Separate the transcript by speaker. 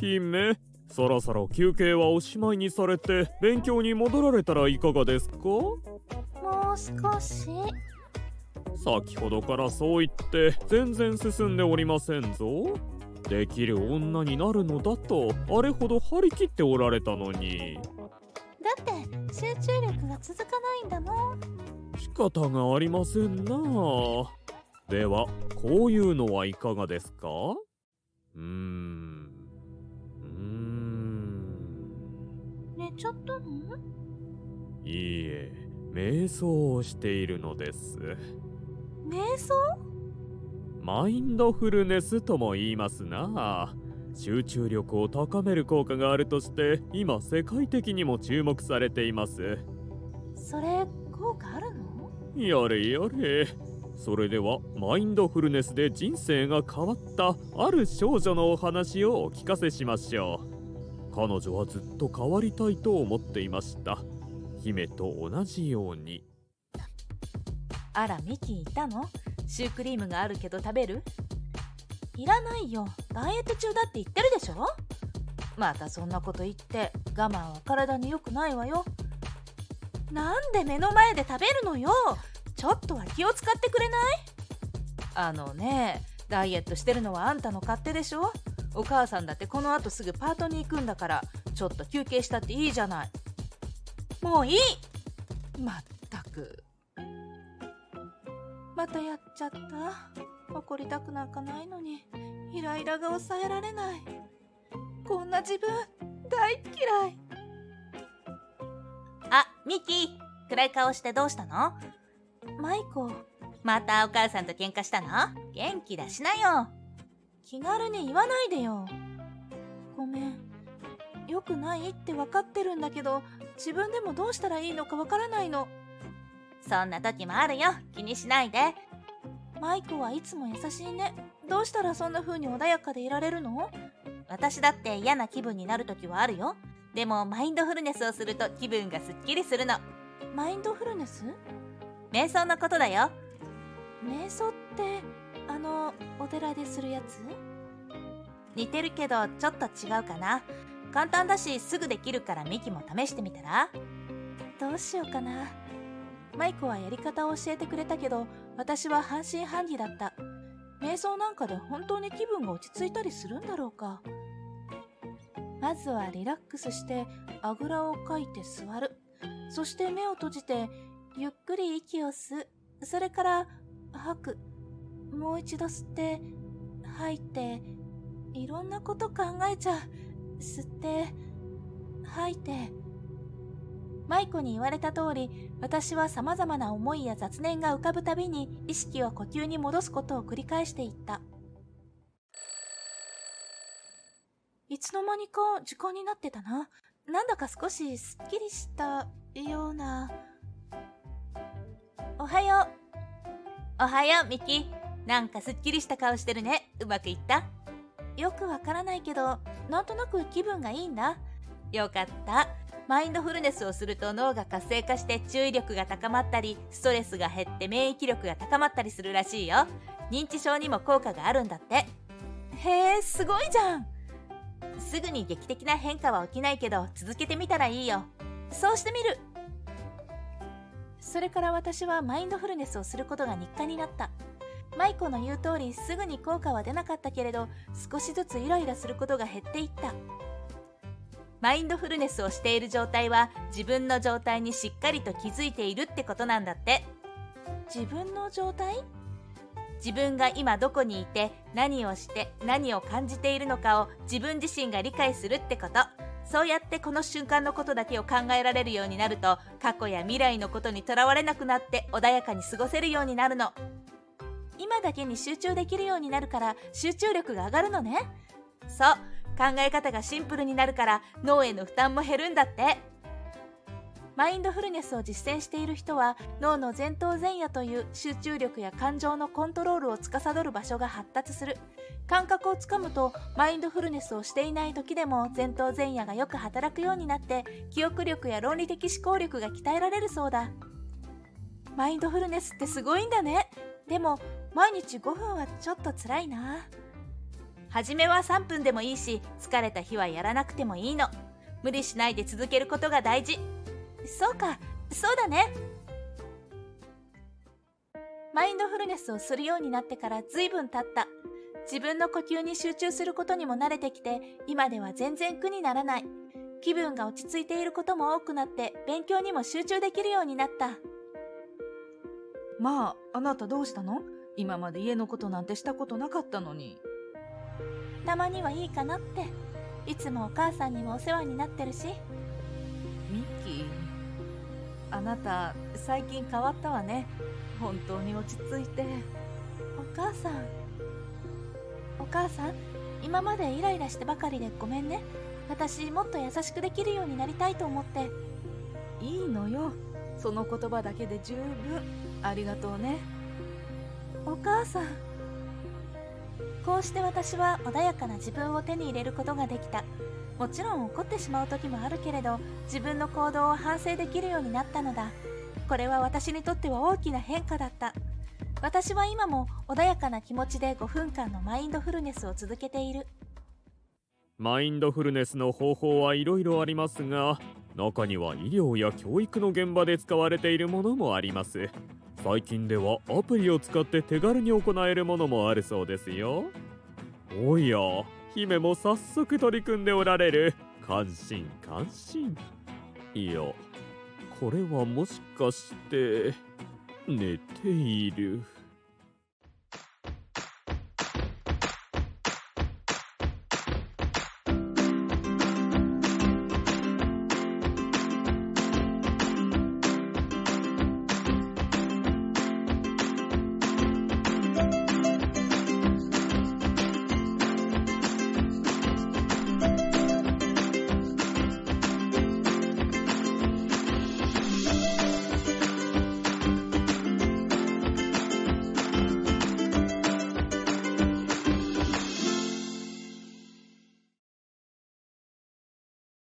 Speaker 1: 姫そろそろ休憩はおしまいにされて勉強に戻られたらいかがですか？も
Speaker 2: う少し。
Speaker 1: 先ほどからそう言って全然進んでおりませんぞ。できる女になるのだとあれほど張り切っておられたのに。
Speaker 2: だって集中力が続かないんだもん。
Speaker 1: 仕方がありませんな。ではこういうのはいかがですか？うーん
Speaker 2: 寝ちゃったの？
Speaker 1: いいえ瞑想をしているのです。
Speaker 2: 瞑想？
Speaker 1: マインドフルネスとも言いますな。集中力を高める効果があるとして今世界的にも注目されています。
Speaker 2: それ効果あるの？
Speaker 1: やれやれ。それではマインドフルネスで人生が変わったある少女のお話をお聞かせしましょう彼女はずっと変わりたいと思っていました。姫と同じように。
Speaker 3: あらミキいたの？シュークリームがあるけど食べる？
Speaker 2: いらないよ。ダイエット中だって言ってるでしょ？
Speaker 3: またそんなこと言って我慢は体に良くないわよ。
Speaker 2: なんで目の前で食べるのよ？ちょっとは気を使ってくれない？
Speaker 3: あのねダイエットしてるのはあんたの勝手でしょ？お母さんだってこの後すぐパートに行くんだからちょっと休憩したっていいじゃない。
Speaker 2: もういい。
Speaker 3: まったく。
Speaker 2: またやっちゃった。怒りたくなんかないのにイライラが抑えられない。こんな自分大嫌い。
Speaker 3: あミキ暗い顔してどうしたの？
Speaker 2: マイコ。
Speaker 3: またお母さんと喧嘩したの？元気出しなよ
Speaker 2: 気軽に言わないでよ。ごめん。良くないって分かってるんだけど自分でもどうしたらいいのか分からないの。
Speaker 3: そんな時もあるよ。気にしないで。
Speaker 2: マイコはいつも優しいね。どうしたらそんな風に穏やかでいられるの？
Speaker 3: 私だって嫌な気分になる時はあるよ。でもマインドフルネスをすると気分がすっきりするの。
Speaker 2: マインドフルネス？
Speaker 3: 瞑想のことだよ。
Speaker 2: 瞑想ってあのお寺でするやつ？
Speaker 3: 似てるけどちょっと違うかな。簡単だしすぐできるからミキも試してみたら？
Speaker 2: どうしようかな。マイコはやり方を教えてくれたけど私は半信半疑だった。瞑想なんかで本当に気分が落ち着いたりするんだろうか。まずはリラックスしてあぐらをかいて座る。そして目を閉じてゆっくり息を吸う。それから吐く。もう一度吸って吐いていろんなこと考えちゃう吸って吐いて。マイコに言われた通り私は様々な思いや雑念が浮かぶたびに意識を呼吸に戻すことを繰り返していった。いつの間にか時間になってたな。なんだか少しすっきりしたような。おはよ
Speaker 3: う。おはようミキ。なんかすっきりした顔してるね。うまくいった？
Speaker 2: よくわからないけどなんとなく気分がいいんだ。
Speaker 3: よかった。マインドフルネスをすると脳が活性化して注意力が高まったりストレスが減って免疫力が高まったりするらしいよ。認知症にも効果があるんだって。
Speaker 2: へえすごいじゃん。
Speaker 3: すぐに劇的な変化は起きないけど続けてみたらいいよ。
Speaker 2: そうしてみる。それから私はマインドフルネスをすることが日課になった。マイコの言う通りすぐに効果は出なかったけれど少しずつイライラすることが減っていった。
Speaker 3: マインドフルネスをしている状態は自分の状態にしっかりと気づいているってことなんだって。
Speaker 2: 自分の状態？
Speaker 3: 自分が今どこにいて何をして何を感じているのかを自分自身が理解するってこと。そうやってこの瞬間のことだけを考えられるようになると過去や未来のことにとらわれなくなって穏やかに過ごせるようになるの
Speaker 2: 今だけに集中できるようになるから集中力が上がるのね。
Speaker 3: そう考え方がシンプルになるから脳への負担も減るんだって。
Speaker 2: マインドフルネスを実践している人は脳の前頭前野という集中力や感情のコントロールを司る場所が発達する。感覚をつかむとマインドフルネスをしていない時でも前頭前野がよく働くようになって記憶力や論理的思考力が鍛えられるそうだ。マインドフルネスってすごいんだね。でも毎日5分はちょっと辛いな。
Speaker 3: 初めは3分でもいいし疲れた日はやらなくてもいいの。無理しないで続けることが大事。
Speaker 2: そうかそうだね。マインドフルネスをするようになってから随分経った。自分の呼吸に集中することにも慣れてきて今では全然苦にならない。気分が落ち着いていることも多くなって勉強にも集中できるようになった。
Speaker 4: まああなたどうしたの？今まで家のことなんてしたことなかったのに。
Speaker 2: たまにはいいかなって。いつもお母さんにもお世話になってるし。
Speaker 4: ミキあなた最近変わったわね。本当に落ち着いて。
Speaker 2: お母さん。お母さん？今までイライラしてばかりでごめんね。私もっと優しくできるようになりたいと思って。
Speaker 4: いいのよ。その言葉だけで十分。ありがとうね
Speaker 2: お母さん。こうして私は穏やかな自分を手に入れることができた。もちろん怒ってしまう時もあるけれど自分の行動を反省できるようになったのだ。これは私にとっては大きな変化だった。私は今も穏やかな気持ちで5分間のマインドフルネスを続けている。
Speaker 1: マインドフルネスの方法はいろいろありますが中には医療や教育の現場で使われているものもあります。最近ではアプリを使って手軽に行えるものもあるそうですよ。おや姫も早速取り組んでおられる。感心感心。いやこれはもしかして寝ている。